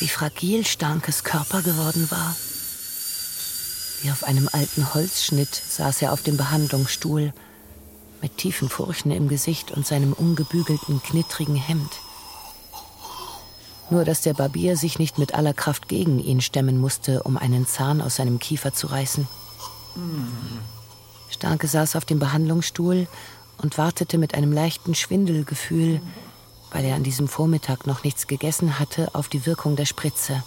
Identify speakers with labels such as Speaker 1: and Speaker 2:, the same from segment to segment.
Speaker 1: wie fragil Starkes Körper geworden war. Wie auf einem alten Holzschnitt saß er auf dem Behandlungsstuhl, mit tiefen Furchen im Gesicht und seinem ungebügelten, knittrigen Hemd. Nur dass der Barbier sich nicht mit aller Kraft gegen ihn stemmen musste, um einen Zahn aus seinem Kiefer zu reißen. Starke saß auf dem Behandlungsstuhl und wartete mit einem leichten Schwindelgefühl, weil er an diesem Vormittag noch nichts gegessen hatte, auf die Wirkung der Spritze.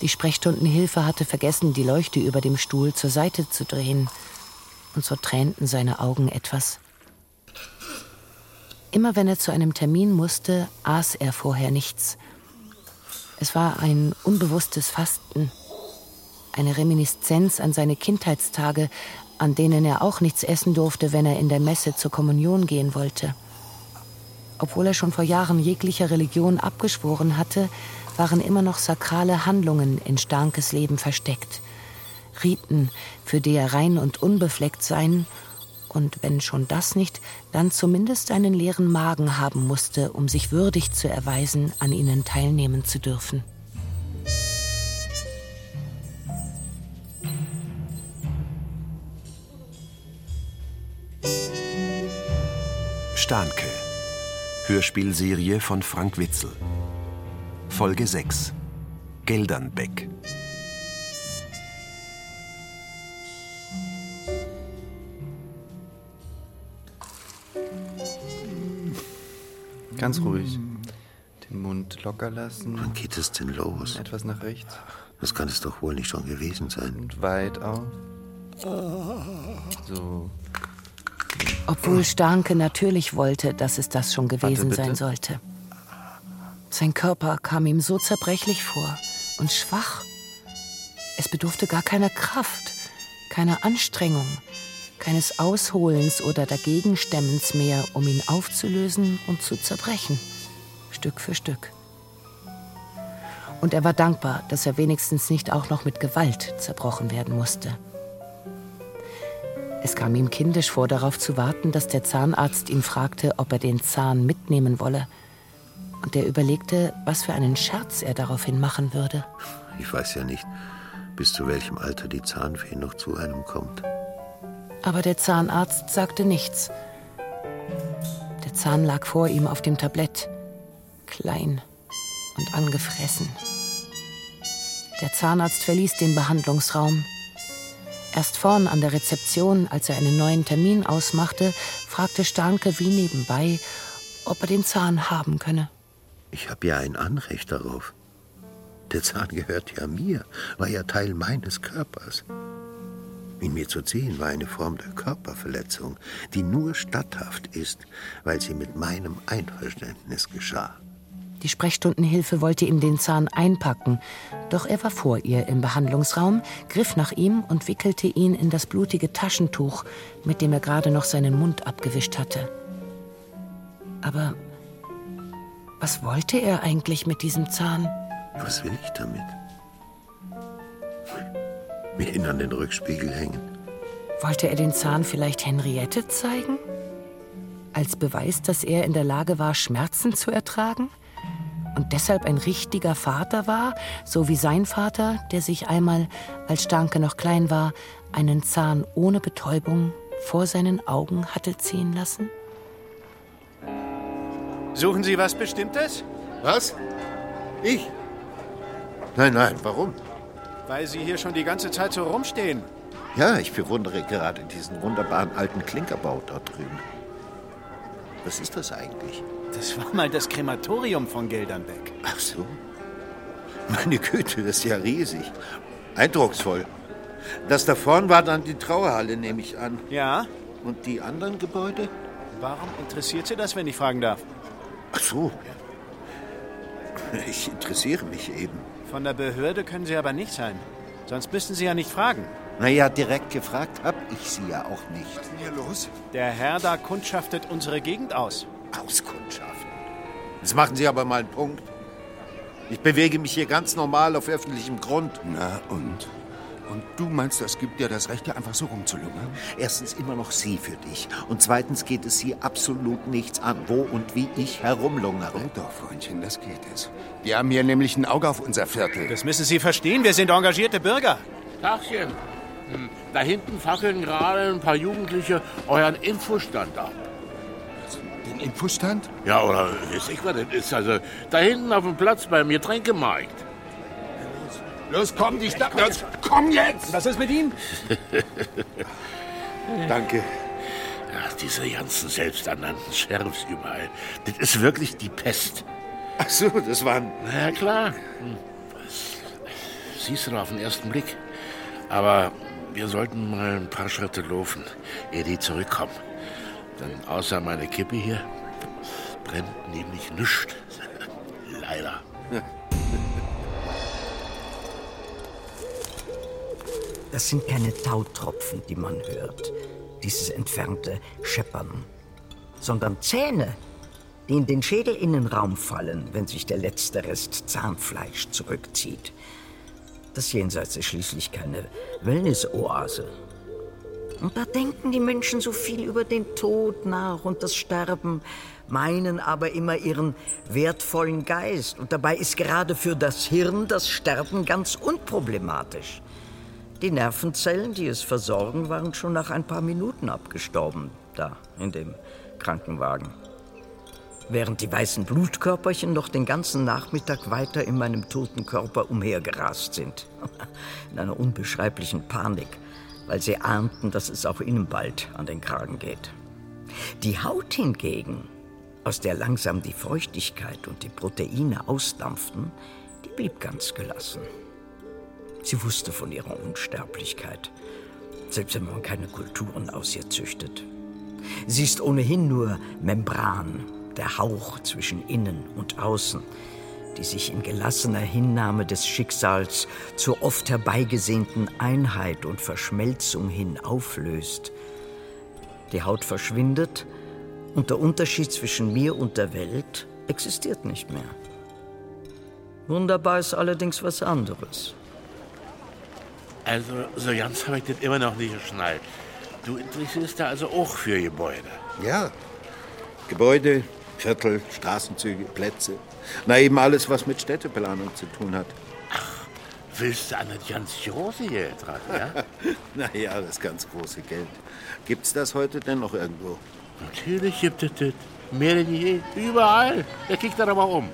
Speaker 1: Die Sprechstundenhilfe hatte vergessen, die Leuchte über dem Stuhl zur Seite zu drehen, und so tränten seine Augen etwas. Immer wenn er zu einem Termin musste, aß er vorher nichts. Es war ein unbewusstes Fasten, eine Reminiszenz an seine Kindheitstage, an denen er auch nichts essen durfte, wenn er in der Messe zur Kommunion gehen wollte. Obwohl er schon vor Jahren jeglicher Religion abgeschworen hatte, waren immer noch sakrale Handlungen in Starkes Leben versteckt. Riten, für die er rein und unbefleckt sein und wenn schon das nicht, dann zumindest einen leeren Magen haben musste, um sich würdig zu erweisen, an ihnen teilnehmen zu dürfen.
Speaker 2: Starke. Hörspielserie von Frank Witzel. Folge 6. Geldernbeck.
Speaker 3: Ganz ruhig. Den Mund locker lassen.
Speaker 4: Wann geht es denn los?
Speaker 3: Etwas nach rechts.
Speaker 4: Das kann es doch wohl nicht schon gewesen sein.
Speaker 3: Und weit auf. So.
Speaker 1: Obwohl Starke natürlich wollte, dass es das schon gewesen sein sollte. Sein Körper kam ihm so zerbrechlich vor und schwach. Es bedurfte gar keiner Kraft, keiner Anstrengung, keines Ausholens oder Dagegenstemmens mehr, um ihn aufzulösen und zu zerbrechen, Stück für Stück. Und er war dankbar, dass er wenigstens nicht auch noch mit Gewalt zerbrochen werden musste. Es kam ihm kindisch vor, darauf zu warten, dass der Zahnarzt ihn fragte, ob er den Zahn mitnehmen wolle. Und er überlegte, was für einen Scherz er daraufhin machen würde.
Speaker 4: Ich weiß ja nicht, bis zu welchem Alter die Zahnfee noch zu einem kommt.
Speaker 1: Aber der Zahnarzt sagte nichts. Der Zahn lag vor ihm auf dem Tablett, klein und angefressen. Der Zahnarzt verließ den Behandlungsraum. Erst vorn an der Rezeption, als er einen neuen Termin ausmachte, fragte Starnke wie nebenbei, ob er den Zahn haben könne.
Speaker 4: Ich habe ja ein Anrecht darauf. Der Zahn gehört ja mir, war ja Teil meines Körpers. Ihn mir zu ziehen war eine Form der Körperverletzung, die nur statthaft ist, weil sie mit meinem Einverständnis geschah.
Speaker 1: Die Sprechstundenhilfe wollte ihm den Zahn einpacken, doch er war vor ihr im Behandlungsraum, griff nach ihm und wickelte ihn in das blutige Taschentuch, mit dem er gerade noch seinen Mund abgewischt hatte. Aber was wollte er eigentlich mit diesem Zahn?
Speaker 4: Was will ich damit? Mir ihn an den Rückspiegel hängen.
Speaker 1: Wollte er den Zahn vielleicht Henriette zeigen? Als Beweis, dass er in der Lage war, Schmerzen zu ertragen? Und deshalb ein richtiger Vater war, so wie sein Vater, der sich einmal, als Stanke noch klein war, einen Zahn ohne Betäubung vor seinen Augen hatte ziehen lassen?
Speaker 5: Suchen Sie was Bestimmtes?
Speaker 4: Was? Ich? Nein, nein, warum?
Speaker 5: Weil Sie hier schon die ganze Zeit so rumstehen.
Speaker 4: Ja, ich bewundere gerade diesen wunderbaren alten Klinkerbau dort drüben. Was ist das eigentlich?
Speaker 5: Das war mal das Krematorium von Geldernbeck.
Speaker 4: Ach so. Meine Güte, das ist ja riesig. Eindrucksvoll. Das da vorn war dann die Trauerhalle, nehme ich an.
Speaker 5: Ja?
Speaker 4: Und die anderen Gebäude?
Speaker 5: Warum interessiert Sie das, wenn ich fragen darf?
Speaker 4: Ach so. Ich interessiere mich eben.
Speaker 5: Von der Behörde können Sie aber nicht sein. Sonst müssten Sie ja nicht fragen.
Speaker 4: Naja, direkt gefragt habe ich Sie ja auch nicht.
Speaker 5: Was ist denn hier los? Der Herr da kundschaftet unsere Gegend aus.
Speaker 4: Auskundschaften. Jetzt machen Sie aber mal einen Punkt. Ich bewege mich hier ganz normal auf öffentlichem Grund.
Speaker 6: Na und? Und du meinst, das gibt dir das Recht, hier einfach so rumzulungern?
Speaker 4: Erstens immer noch sie für dich. Und zweitens geht es sie absolut nichts an, wo und wie ich herumlungere.
Speaker 6: Oh doch, Freundchen, das geht es. Wir haben hier nämlich ein Auge auf unser Viertel.
Speaker 5: Das müssen Sie verstehen. Wir sind engagierte Bürger.
Speaker 7: Tagchen. Hm, Da hinten fackeln gerade ein paar Jugendliche euren Infostand ab.
Speaker 6: Den Infostand?
Speaker 7: Ja, oder weiß ich, was das ist. Also, da hinten auf dem Platz beim Getränkemarkt.
Speaker 6: Los, komm, die Stadt. Los, komm jetzt!
Speaker 5: Was ist mit ihm?
Speaker 6: Danke.
Speaker 7: Ach, diese ganzen selbsternannten Sheriffs überall. Das ist wirklich die Pest.
Speaker 4: Ach so, das waren.
Speaker 7: Na ja, klar. Hm. Das siehst du doch auf den ersten Blick. Aber wir sollten mal ein paar Schritte laufen, ehe die zurückkommen. Denn außer meine Kippe hier brennt nämlich nichts. Leider.
Speaker 8: Das sind keine Tautropfen, die man hört, dieses entfernte Scheppern, sondern Zähne, die in den Schädelinnenraum fallen, wenn sich der letzte Rest Zahnfleisch zurückzieht. Das Jenseits ist schließlich keine Wellnessoase. Und da denken die Menschen so viel über den Tod nach und das Sterben, meinen aber immer ihren wertvollen Geist. Und dabei ist gerade für das Hirn das Sterben ganz unproblematisch. Die Nervenzellen, die es versorgen, waren schon nach ein paar Minuten abgestorben, da in dem Krankenwagen. Während die weißen Blutkörperchen noch den ganzen Nachmittag weiter in meinem toten Körper umhergerast sind. In einer unbeschreiblichen Panik, weil sie ahnten, dass es auch ihnen bald an den Kragen geht. Die Haut hingegen, aus der langsam die Feuchtigkeit und die Proteine ausdampften, die blieb ganz gelassen. Sie wusste von ihrer Unsterblichkeit, selbst wenn man keine Kulturen aus ihr züchtet. Sie ist ohnehin nur Membran, der Hauch zwischen innen und außen, die sich in gelassener Hinnahme des Schicksals zur oft herbeigesehnten Einheit und Verschmelzung hin auflöst. Die Haut verschwindet und der Unterschied zwischen mir und der Welt existiert nicht mehr. Wunderbar ist allerdings was anderes.
Speaker 7: Also, so ganz habe ich das immer noch nicht geschnallt. Du interessierst da also auch für Gebäude.
Speaker 4: Ja. Gebäude, Viertel, Straßenzüge, Plätze. Na, eben alles, was mit Städteplanung zu tun hat.
Speaker 7: Willst du an das ganz große Geld ran, ja?
Speaker 4: naja, das ganz große Geld. Gibt's das heute denn noch irgendwo?
Speaker 7: Natürlich gibt es das. Mehr denn je. Überall. Der kickt dann aber um.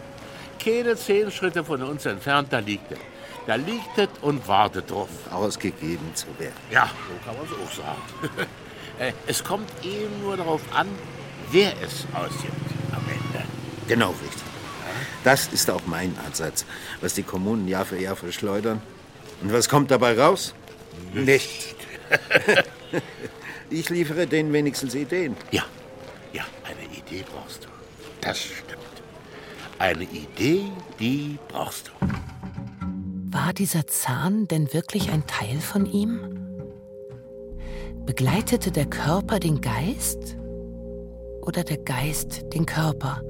Speaker 7: Keine zehn Schritte von uns entfernt, da liegt es. Da liegt es und wartet drauf.
Speaker 4: Ausgegeben zu werden.
Speaker 7: Ja, so kann man es auch sagen. Äh, es kommt eben nur darauf an, wer es ausgibt.
Speaker 4: Genau richtig. Das ist auch mein Ansatz, was die Kommunen Jahr für Jahr verschleudern. Und was kommt dabei raus? Nichts. ich liefere denen wenigstens Ideen.
Speaker 7: Ja, ja, eine Idee brauchst du. Das stimmt. Eine Idee, die brauchst du.
Speaker 1: War dieser Zahn denn wirklich ein Teil von ihm? Begleitete der Körper den Geist oder der Geist den Körper?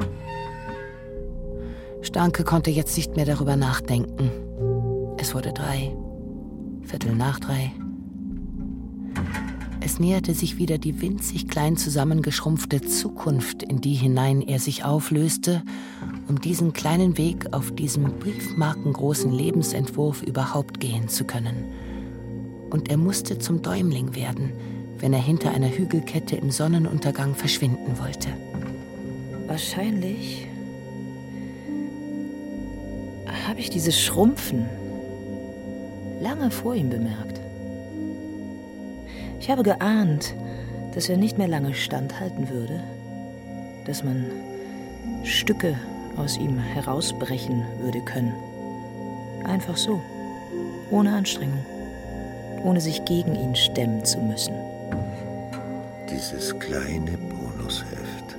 Speaker 1: Stanke konnte jetzt nicht mehr darüber nachdenken. Es wurde drei, Viertel nach drei. Es näherte sich wieder die winzig klein zusammengeschrumpfte Zukunft, in die hinein er sich auflöste, um diesen kleinen Weg auf diesem briefmarkengroßen Lebensentwurf überhaupt gehen zu können. Und er musste zum Däumling werden, wenn er hinter einer Hügelkette im Sonnenuntergang verschwinden wollte.
Speaker 9: Wahrscheinlich habe ich dieses Schrumpfen lange vor ihm bemerkt. Ich habe geahnt, dass er nicht mehr lange standhalten würde, dass man Stücke aus ihm herausbrechen würde können. Einfach so, ohne Anstrengung, ohne sich gegen ihn stemmen zu müssen.
Speaker 4: Dieses kleine Bonusheft,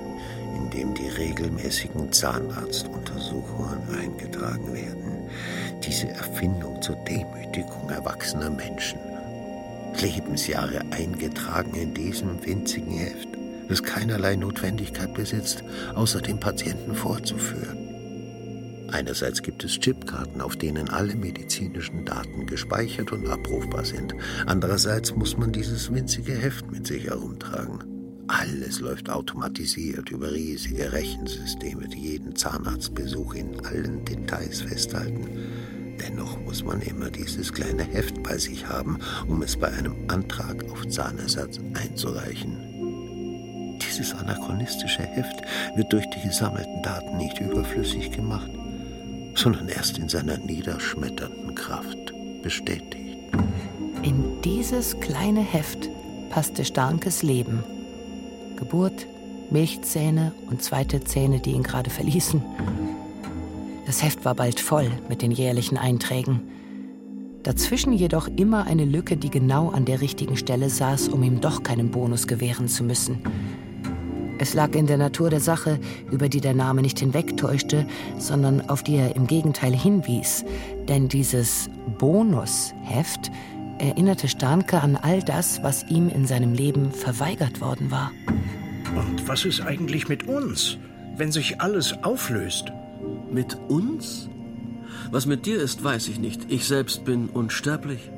Speaker 4: in dem die regelmäßigen Zahnarztuntersuchungen eingetragen werden. Diese Erfindung zur Demütigung erwachsener Menschen. Lebensjahre eingetragen in diesem winzigen Heft, das keinerlei Notwendigkeit besitzt, außer dem Patienten vorzuführen. Einerseits gibt es Chipkarten, auf denen alle medizinischen Daten gespeichert und abrufbar sind. Andererseits muss man dieses winzige Heft mit sich herumtragen. Alles läuft automatisiert über riesige Rechensysteme, die jeden Zahnarztbesuch in allen Details festhalten. Dennoch muss man immer dieses kleine Heft bei sich haben, um es bei einem Antrag auf Zahnersatz einzureichen. Dieses anachronistische Heft wird durch die gesammelten Daten nicht überflüssig gemacht, sondern erst in seiner niederschmetternden Kraft bestätigt.
Speaker 1: In dieses kleine Heft passte Starnkes Leben. Geburt, Milchzähne und zweite Zähne, die ihn gerade verließen. Das Heft war bald voll mit den jährlichen Einträgen. Dazwischen jedoch immer eine Lücke, die genau an der richtigen Stelle saß, um ihm doch keinen Bonus gewähren zu müssen. Es lag in der Natur der Sache, über die der Name nicht hinwegtäuschte, sondern auf die er im Gegenteil hinwies. Denn dieses Bonusheft erinnerte Starnke an all das, was ihm in seinem Leben verweigert worden war.
Speaker 10: Und was ist eigentlich mit uns, wenn sich alles auflöst?
Speaker 11: Mit uns? Was mit dir ist, weiß ich nicht. Ich selbst bin unsterblich.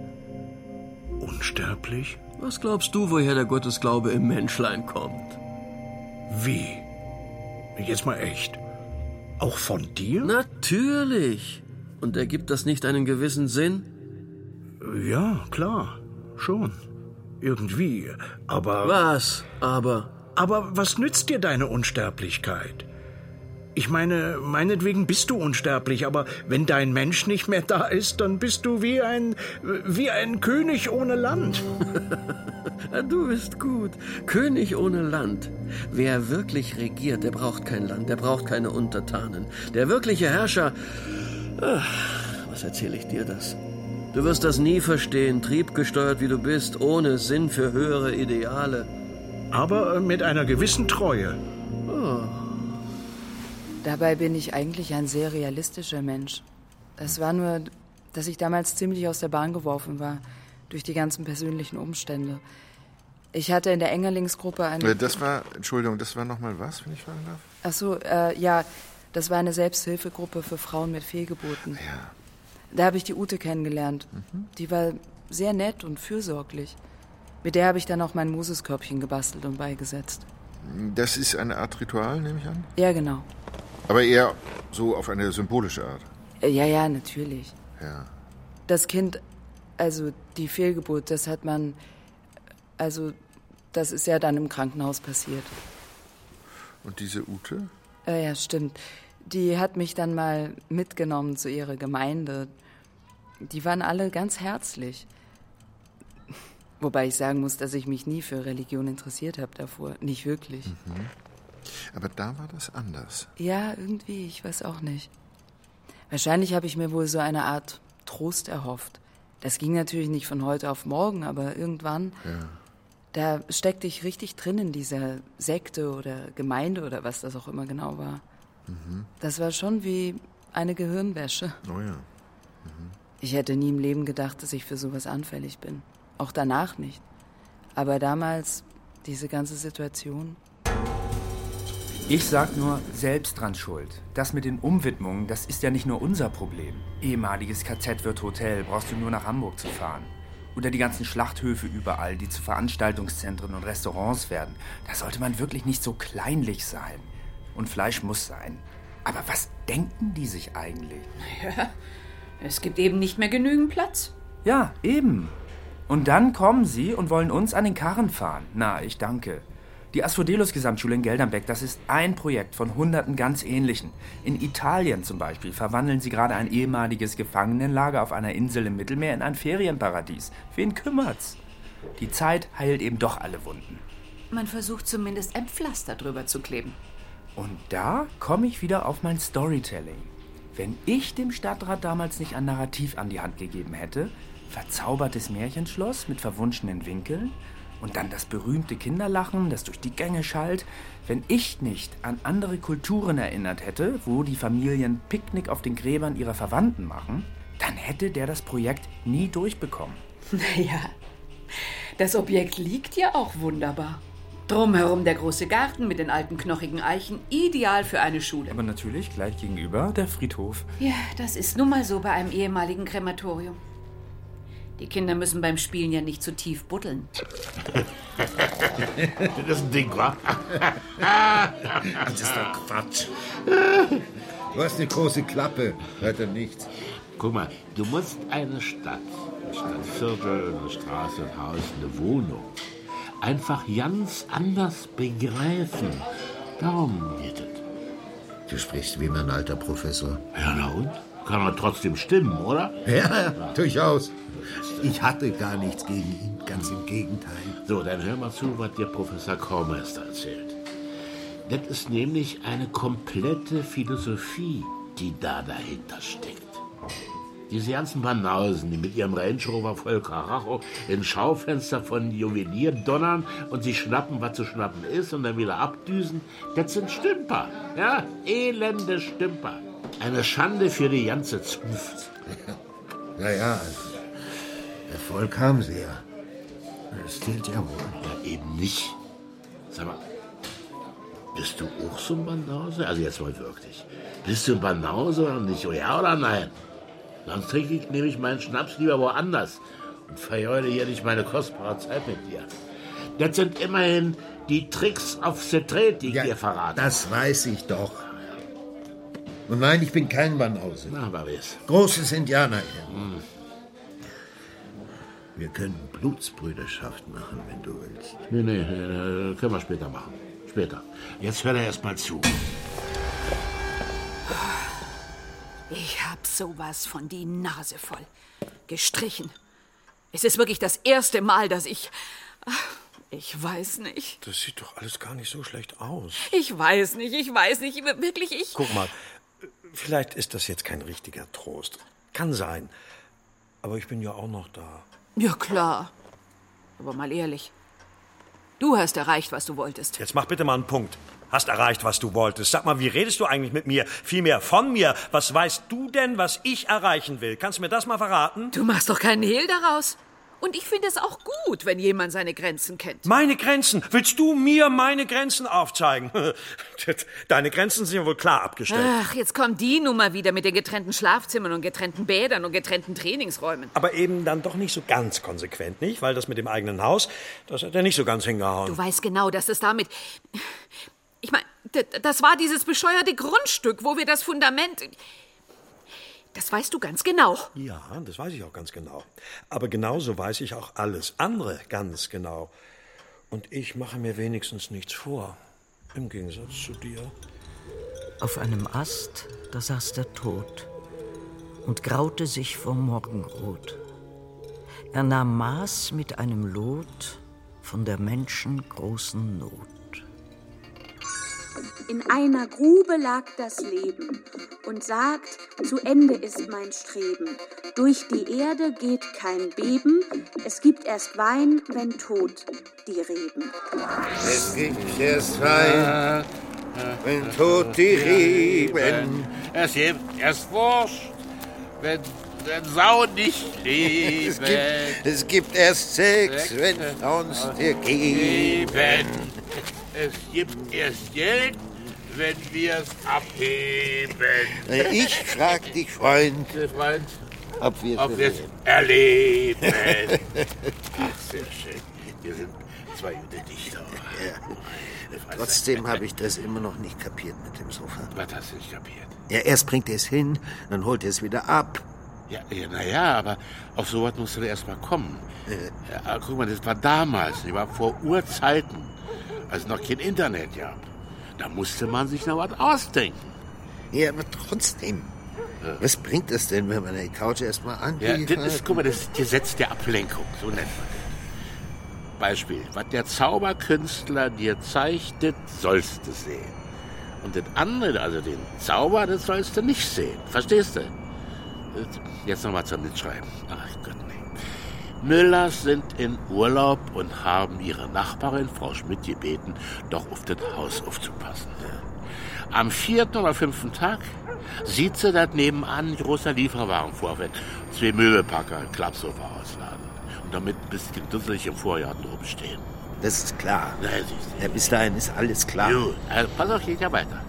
Speaker 10: Unsterblich?
Speaker 11: Was glaubst du, woher der Gottesglaube im Menschlein kommt?
Speaker 10: Wie? Jetzt mal echt. Auch von dir?
Speaker 11: Natürlich. Und ergibt das nicht einen gewissen Sinn?
Speaker 10: Ja, klar. Schon. Irgendwie. Aber.
Speaker 11: Was? Aber.
Speaker 10: Aber was nützt dir deine Unsterblichkeit? Ich meine, meinetwegen bist du unsterblich, aber wenn dein Mensch nicht mehr da ist, dann bist du wie ein, wie ein König ohne Land.
Speaker 11: du bist gut. König ohne Land. Wer wirklich regiert, der braucht kein Land, der braucht keine Untertanen. Der wirkliche Herrscher. Ach, was erzähle ich dir das? Du wirst das nie verstehen, triebgesteuert wie du bist, ohne Sinn für höhere Ideale.
Speaker 10: Aber mit einer gewissen Treue.
Speaker 12: Dabei bin ich eigentlich ein sehr realistischer Mensch. Es war nur, dass ich damals ziemlich aus der Bahn geworfen war, durch die ganzen persönlichen Umstände. Ich hatte in der Engerlingsgruppe eine.
Speaker 6: Das war, Entschuldigung, das war nochmal was, wenn ich fragen darf?
Speaker 12: Ach so, äh, ja, das war eine Selbsthilfegruppe für Frauen mit Fehlgeburten.
Speaker 6: Ja.
Speaker 12: Da habe ich die Ute kennengelernt. Mhm. Die war sehr nett und fürsorglich. Mit der habe ich dann auch mein Moseskörbchen gebastelt und beigesetzt.
Speaker 6: Das ist eine Art Ritual, nehme ich an?
Speaker 12: Ja, genau.
Speaker 6: Aber eher so auf eine symbolische Art.
Speaker 12: Ja, ja, natürlich.
Speaker 6: Ja.
Speaker 12: Das Kind, also die Fehlgeburt, das hat man, also das ist ja dann im Krankenhaus passiert.
Speaker 6: Und diese Ute?
Speaker 12: Äh, ja, stimmt. Die hat mich dann mal mitgenommen zu ihrer Gemeinde. Die waren alle ganz herzlich. Wobei ich sagen muss, dass ich mich nie für Religion interessiert habe davor. Nicht wirklich.
Speaker 6: Mhm. Aber da war das anders.
Speaker 12: Ja, irgendwie, ich weiß auch nicht. Wahrscheinlich habe ich mir wohl so eine Art Trost erhofft. Das ging natürlich nicht von heute auf morgen, aber irgendwann.
Speaker 6: Ja.
Speaker 12: Da steckte ich richtig drin in dieser Sekte oder Gemeinde oder was das auch immer genau war.
Speaker 6: Mhm.
Speaker 12: Das war schon wie eine Gehirnwäsche.
Speaker 6: Oh ja. Mhm.
Speaker 12: Ich hätte nie im Leben gedacht, dass ich für sowas anfällig bin. Auch danach nicht. Aber damals, diese ganze Situation.
Speaker 13: Ich sag nur, selbst dran schuld. Das mit den Umwidmungen, das ist ja nicht nur unser Problem. Ehemaliges KZ wird Hotel, brauchst du nur nach Hamburg zu fahren. Oder die ganzen Schlachthöfe überall, die zu Veranstaltungszentren und Restaurants werden. Da sollte man wirklich nicht so kleinlich sein. Und Fleisch muss sein. Aber was denken die sich eigentlich?
Speaker 14: Ja, es gibt eben nicht mehr genügend Platz.
Speaker 13: Ja, eben. Und dann kommen sie und wollen uns an den Karren fahren. Na, ich danke. Die Asphodelos Gesamtschule in Geldernbeck, das ist ein Projekt von hunderten ganz ähnlichen. In Italien zum Beispiel verwandeln sie gerade ein ehemaliges Gefangenenlager auf einer Insel im Mittelmeer in ein Ferienparadies. Wen kümmert's? Die Zeit heilt eben doch alle Wunden.
Speaker 14: Man versucht zumindest ein Pflaster drüber zu kleben.
Speaker 13: Und da komme ich wieder auf mein Storytelling. Wenn ich dem Stadtrat damals nicht ein Narrativ an die Hand gegeben hätte, verzaubertes Märchenschloss mit verwunschenen Winkeln, und dann das berühmte Kinderlachen, das durch die Gänge schallt. Wenn ich nicht an andere Kulturen erinnert hätte, wo die Familien Picknick auf den Gräbern ihrer Verwandten machen, dann hätte der das Projekt nie durchbekommen.
Speaker 14: Naja, das Objekt liegt ja auch wunderbar. Drumherum der große Garten mit den alten knochigen Eichen, ideal für eine Schule.
Speaker 13: Aber natürlich gleich gegenüber der Friedhof.
Speaker 14: Ja, das ist nun mal so bei einem ehemaligen Krematorium. Die Kinder müssen beim Spielen ja nicht zu tief buddeln.
Speaker 7: das ist ein Ding, wa?
Speaker 4: Das ist doch Quatsch. Du hast eine große Klappe, hört er nichts.
Speaker 7: Guck mal, du musst eine Stadt, ein Stadtviertel, eine Straße, ein Haus, eine Wohnung einfach ganz anders begreifen. Darum geht es.
Speaker 4: Du sprichst wie mein alter Professor.
Speaker 7: Ja, na und? Kann er trotzdem stimmen, oder?
Speaker 4: Ja, durchaus. Ich hatte gar nichts gegen ihn, ganz im Gegenteil.
Speaker 7: So, dann hör mal zu, was dir Professor Kaumeister erzählt. Das ist nämlich eine komplette Philosophie, die da dahinter steckt. Diese ganzen Banausen, die mit ihrem Range Rover voll Karacho in Schaufenster von Juwelier donnern und sich schnappen, was zu schnappen ist und dann wieder abdüsen, das sind Stümper. Ja, elende Stümper. Eine Schande für die ganze Zunft.
Speaker 4: Naja, Erfolg haben sie ja. Das zählt ja wohl.
Speaker 7: Ja, eben nicht. Sag mal, bist du auch so ein Banause? Also jetzt mal wirklich. Bist du ein Banause oder nicht? Oh ja oder nein? Sonst trinke ich nämlich meinen Schnaps lieber woanders und vergeude hier nicht meine kostbare Zeit mit dir. Das sind immerhin die Tricks auf Setret, die ich dir verrate.
Speaker 4: Das weiß ich doch. Und nein, ich bin kein Banause.
Speaker 7: Na, aber wes.
Speaker 4: Großes Indianer. Hm. Wir können Blutsbrüderschaft machen, wenn du willst.
Speaker 7: Nee, nee, nee, können wir später machen. Später. Jetzt hör er erst mal zu.
Speaker 14: Ich hab sowas von die Nase voll. Gestrichen. Es ist wirklich das erste Mal, dass ich. Ich weiß nicht.
Speaker 15: Das sieht doch alles gar nicht so schlecht aus.
Speaker 14: Ich weiß nicht, ich weiß nicht. Wirklich, ich.
Speaker 15: Guck mal, vielleicht ist das jetzt kein richtiger Trost. Kann sein. Aber ich bin ja auch noch da.
Speaker 14: Ja, klar. Aber mal ehrlich. Du hast erreicht, was du wolltest.
Speaker 15: Jetzt mach bitte mal einen Punkt. Hast erreicht, was du wolltest. Sag mal, wie redest du eigentlich mit mir? Vielmehr von mir. Was weißt du denn, was ich erreichen will? Kannst du mir das mal verraten?
Speaker 14: Du machst doch keinen Hehl daraus. Und ich finde es auch gut, wenn jemand seine Grenzen kennt.
Speaker 15: Meine Grenzen? Willst du mir meine Grenzen aufzeigen? Deine Grenzen sind ja wohl klar abgestellt.
Speaker 14: Ach, jetzt kommt die Nummer wieder mit den getrennten Schlafzimmern und getrennten Bädern und getrennten Trainingsräumen.
Speaker 15: Aber eben dann doch nicht so ganz konsequent, nicht? Weil das mit dem eigenen Haus, das hat ja nicht so ganz hingehauen.
Speaker 14: Du weißt genau, dass es damit. Ich meine, das war dieses bescheuerte Grundstück, wo wir das Fundament. Das weißt du ganz genau.
Speaker 15: Ja, das weiß ich auch ganz genau. Aber genauso weiß ich auch alles andere ganz genau. Und ich mache mir wenigstens nichts vor. Im Gegensatz zu dir.
Speaker 8: Auf einem Ast, da saß der Tod und graute sich vor Morgenrot. Er nahm Maß mit einem Lot von der Menschen großen Not.
Speaker 16: In einer Grube lag das Leben und sagt, zu Ende ist mein Streben. Durch die Erde geht kein Beben, es gibt erst Wein, wenn tot die Reben.
Speaker 4: Es gibt erst Wein, wenn tot die Reben.
Speaker 7: Es gibt erst Wurst, wenn, wenn Sau nicht leben.
Speaker 4: Es gibt, es gibt erst Sex, wenn Frauen dir geben.
Speaker 7: Es gibt erst Geld, wenn wir es abheben.
Speaker 4: Ich frag dich, Freund,
Speaker 7: Freund
Speaker 4: ob wir
Speaker 7: ob es erleben. Ach, sehr schön. Wir sind zwei gute Dichter.
Speaker 4: Trotzdem habe ich das immer noch nicht kapiert mit dem Sofa.
Speaker 7: Was hast du nicht kapiert?
Speaker 4: Ja, erst bringt er es hin, dann holt er es wieder ab.
Speaker 7: Ja, ja, naja, aber auf sowas musst du erst mal kommen. Ja, guck mal, das war damals, das war vor Urzeiten, als es noch kein Internet gab. Da musste man sich noch was ausdenken.
Speaker 4: Ja, aber trotzdem. Was bringt es denn, wenn man die Couch erstmal
Speaker 7: Ja,
Speaker 4: anliefert?
Speaker 7: das ist, guck mal, das ist Gesetz der Ablenkung, so nennt man das. Beispiel, was der Zauberkünstler dir zeichnet, sollst du sehen. Und das andere, also den Zauber, das sollst du nicht sehen. Verstehst du? Jetzt nochmal zum Mitschreiben. Ach Gott, nee. Müllers sind in Urlaub und haben ihre Nachbarin, Frau Schmidt, gebeten, doch auf das Haus aufzupassen. Am vierten oder fünften Tag sieht sie, dass nebenan ein großer Lieferwagen vorfährt. Zwei Möbelpacker, Klappsofa ausladen. Und damit ein bisschen dusselig im Vorgarten oben stehen.
Speaker 4: Das ist klar. Ja, bis dahin ist alles klar.
Speaker 7: Gut, also pass auf, geht ja weiter.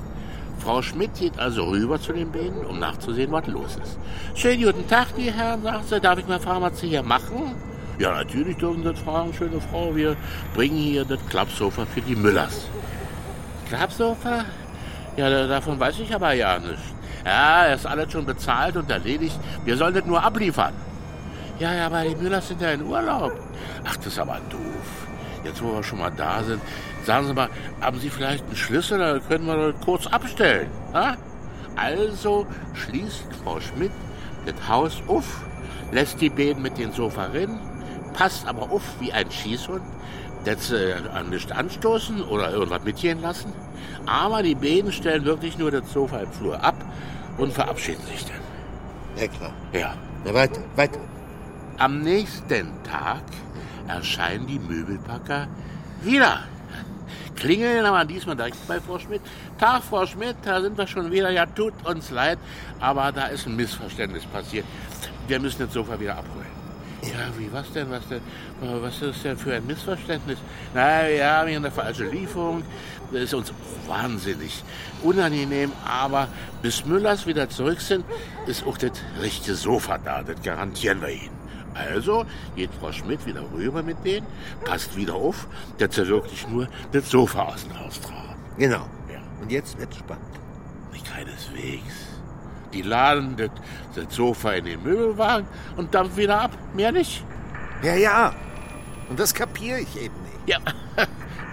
Speaker 7: Frau Schmidt geht also rüber zu den beiden, um nachzusehen, was los ist. Schönen guten Tag, die Herren, sagt sie. Darf ich mal fragen, was Sie hier machen? Ja, natürlich dürfen Sie das fragen, schöne Frau. Wir bringen hier das Klappsofa für die Müllers. Klappsofa? Ja, da- davon weiß ich aber ja nichts. Ja, ist alles schon bezahlt und erledigt. Wir sollen das nur abliefern. Ja, ja, aber die Müllers sind ja in Urlaub. Ach, das ist aber doof. Jetzt, wo wir schon mal da sind, sagen Sie mal, haben Sie vielleicht einen Schlüssel, dann können wir das kurz abstellen. Ha? Also schließt Frau Schmidt das Haus auf, lässt die beiden mit den Sofa rein, passt aber auf wie ein Schießhund, dass sie an nichts anstoßen oder irgendwas mitgehen lassen. Aber die beiden stellen wirklich nur das Sofa im Flur ab und verabschieden sich dann.
Speaker 4: Ja, klar.
Speaker 7: Ja.
Speaker 4: Na, weiter, weiter.
Speaker 7: Am nächsten Tag erscheinen die Möbelpacker wieder. Klingeln aber diesmal direkt bei Frau Schmidt. Tag, Frau Schmidt, da sind wir schon wieder. Ja, tut uns leid, aber da ist ein Missverständnis passiert. Wir müssen das Sofa wieder abholen. Ja, wie, was denn, was denn, was ist denn für ein Missverständnis? Na ja, wir haben eine falsche Lieferung. Das ist uns wahnsinnig unangenehm, aber bis Müllers wieder zurück sind, ist auch das richtige Sofa da. Das garantieren wir Ihnen. Also geht Frau Schmidt wieder rüber mit denen, passt wieder auf, dass sie wirklich nur das Sofa aus dem Haus tragen.
Speaker 4: Genau. Und jetzt wird's spannend.
Speaker 7: Nicht keineswegs. Die laden das, das Sofa in den Möbelwagen und dampfen wieder ab. Mehr nicht.
Speaker 4: Ja, ja. Und das kapiere ich eben nicht.
Speaker 7: Ja,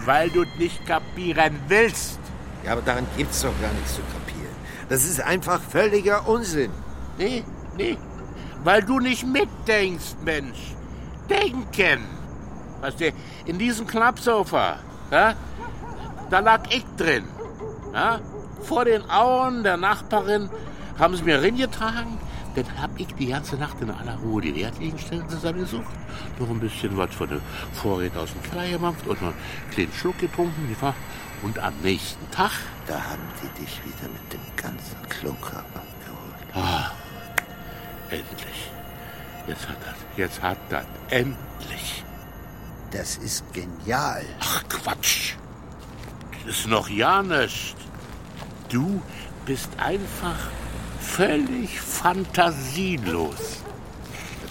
Speaker 7: weil du nicht kapieren willst.
Speaker 4: Ja, aber daran gibt's doch gar nichts zu kapieren. Das ist einfach völliger Unsinn.
Speaker 7: Nee, nee. Weil du nicht mitdenkst, Mensch. Denken. Weißt du, in diesem Klappsofa, ja, da lag ich drin. Ja, vor den Augen der Nachbarin haben sie mir reingetragen. Dann hab ich die ganze Nacht in aller Ruhe die Wertgegenstände zusammengesucht. Noch ein bisschen was von den Vorräten aus dem Keller gemacht und noch einen kleinen Schluck getrunken. Und am nächsten Tag
Speaker 4: Da haben die dich wieder mit dem ganzen Klunker abgeholt.
Speaker 7: Ah, endlich. Jetzt hat das, jetzt hat das, endlich.
Speaker 4: Das ist genial.
Speaker 7: Ach, Quatsch. Das ist noch ja nicht. Du bist einfach völlig fantasielos.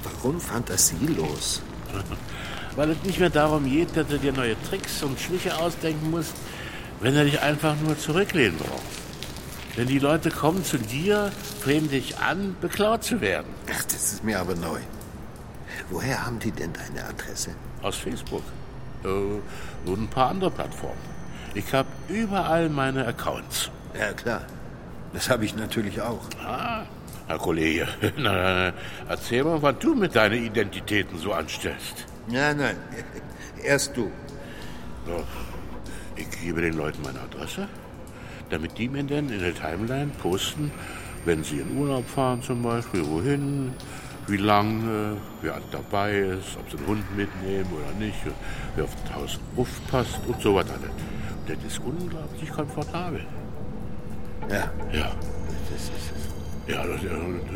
Speaker 4: Warum fantasielos?
Speaker 7: Weil es nicht mehr darum geht, dass du dir neue Tricks und Schliche ausdenken musst, wenn du dich einfach nur zurücklehnen brauchst. Denn die Leute kommen zu dir, drehen dich an, beklaut zu werden.
Speaker 4: Ach, das ist mir aber neu. Woher haben die denn deine Adresse?
Speaker 7: Aus Facebook. Äh, und ein paar andere Plattformen. Ich habe überall meine Accounts.
Speaker 4: Ja, klar. Das habe ich natürlich auch.
Speaker 7: Ah, Herr Kollege, na, na, erzähl mal, was du mit deinen Identitäten so anstellst.
Speaker 4: Nein, nein. Erst du.
Speaker 7: Ich gebe den Leuten meine Adresse, damit die mir dann in der Timeline posten, wenn sie in Urlaub fahren zum Beispiel, wohin, wie lange, wer dabei ist, ob sie einen Hund mitnehmen oder nicht, wer auf das Haus aufpasst und so was alles. Das ist unglaublich komfortabel.
Speaker 4: Ja.
Speaker 7: Ja.
Speaker 4: Das ist es.
Speaker 7: Ja, das,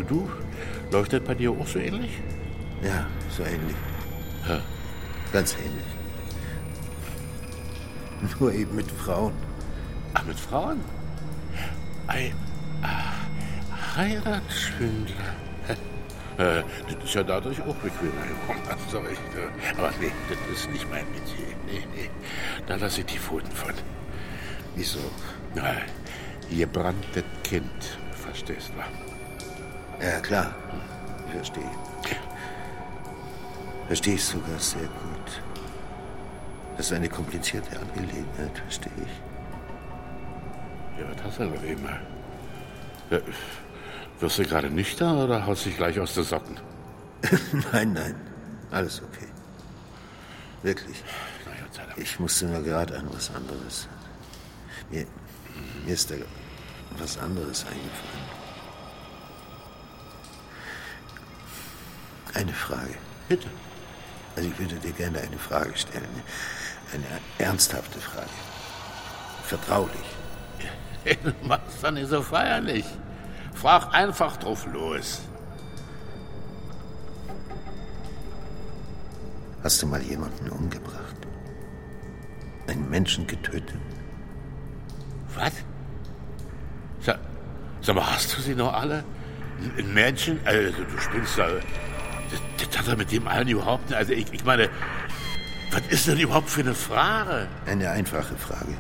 Speaker 7: du? Läuft das bei dir auch so ähnlich?
Speaker 4: Ja, so ähnlich.
Speaker 7: Ja.
Speaker 4: Ganz ähnlich. Nur eben mit Frauen.
Speaker 7: Ach, mit Frauen? Ei, ah, Heiratsschwindler. Äh, das ist ja dadurch auch bequemer geworden, hast du äh. Aber nee, das ist nicht mein Metier. Nee, nee. Da lasse ich die Pfoten von.
Speaker 4: Wieso?
Speaker 7: Na, gebranntes Kind, verstehst du?
Speaker 4: Ja, klar. Verstehe. Verstehe ich sogar sehr gut. Das ist eine komplizierte Angelegenheit, verstehe ich.
Speaker 7: Ja, was hast du denn immer? Ja, wirst du gerade nüchtern oder haust dich gleich aus den Socken?
Speaker 4: nein, nein. Alles okay. Wirklich. Ich musste nur gerade an was anderes. Mir, mir ist da was anderes eingefallen. Eine Frage.
Speaker 7: Bitte.
Speaker 4: Also ich würde dir gerne eine Frage stellen. Eine ernsthafte Frage. Vertraulich.
Speaker 7: Du machst doch nicht so feierlich. Frag einfach drauf los.
Speaker 4: Hast du mal jemanden umgebracht? einen Menschen getötet.
Speaker 7: Was? Sag, sag mal, hast du sie noch alle? Ein Mädchen? Also, du spielst da. Das, das hat er mit dem allen überhaupt nicht. Also, ich, ich meine, was ist denn überhaupt für eine Frage?
Speaker 4: Eine einfache Frage.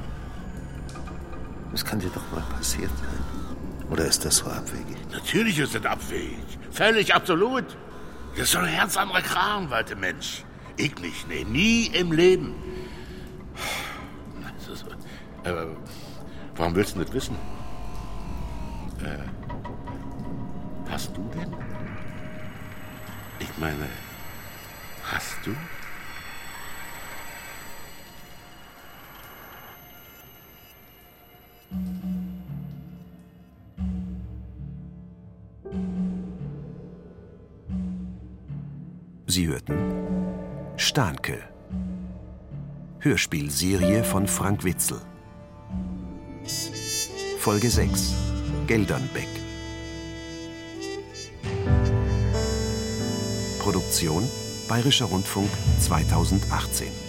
Speaker 4: Das kann dir doch mal passiert sein. Oder ist das so abwegig?
Speaker 7: Natürlich ist das abwegig. Völlig absolut. Das ist so ein ganz anderer Kram, weite Mensch. Ich nicht, nee, nie im Leben. Äh, warum willst du nicht wissen? Äh, hast du denn? Ich meine, hast du?
Speaker 15: Sie hörten Stahnke. Hörspielserie von Frank Witzel. Folge 6. Geldernbeck. Produktion Bayerischer Rundfunk 2018.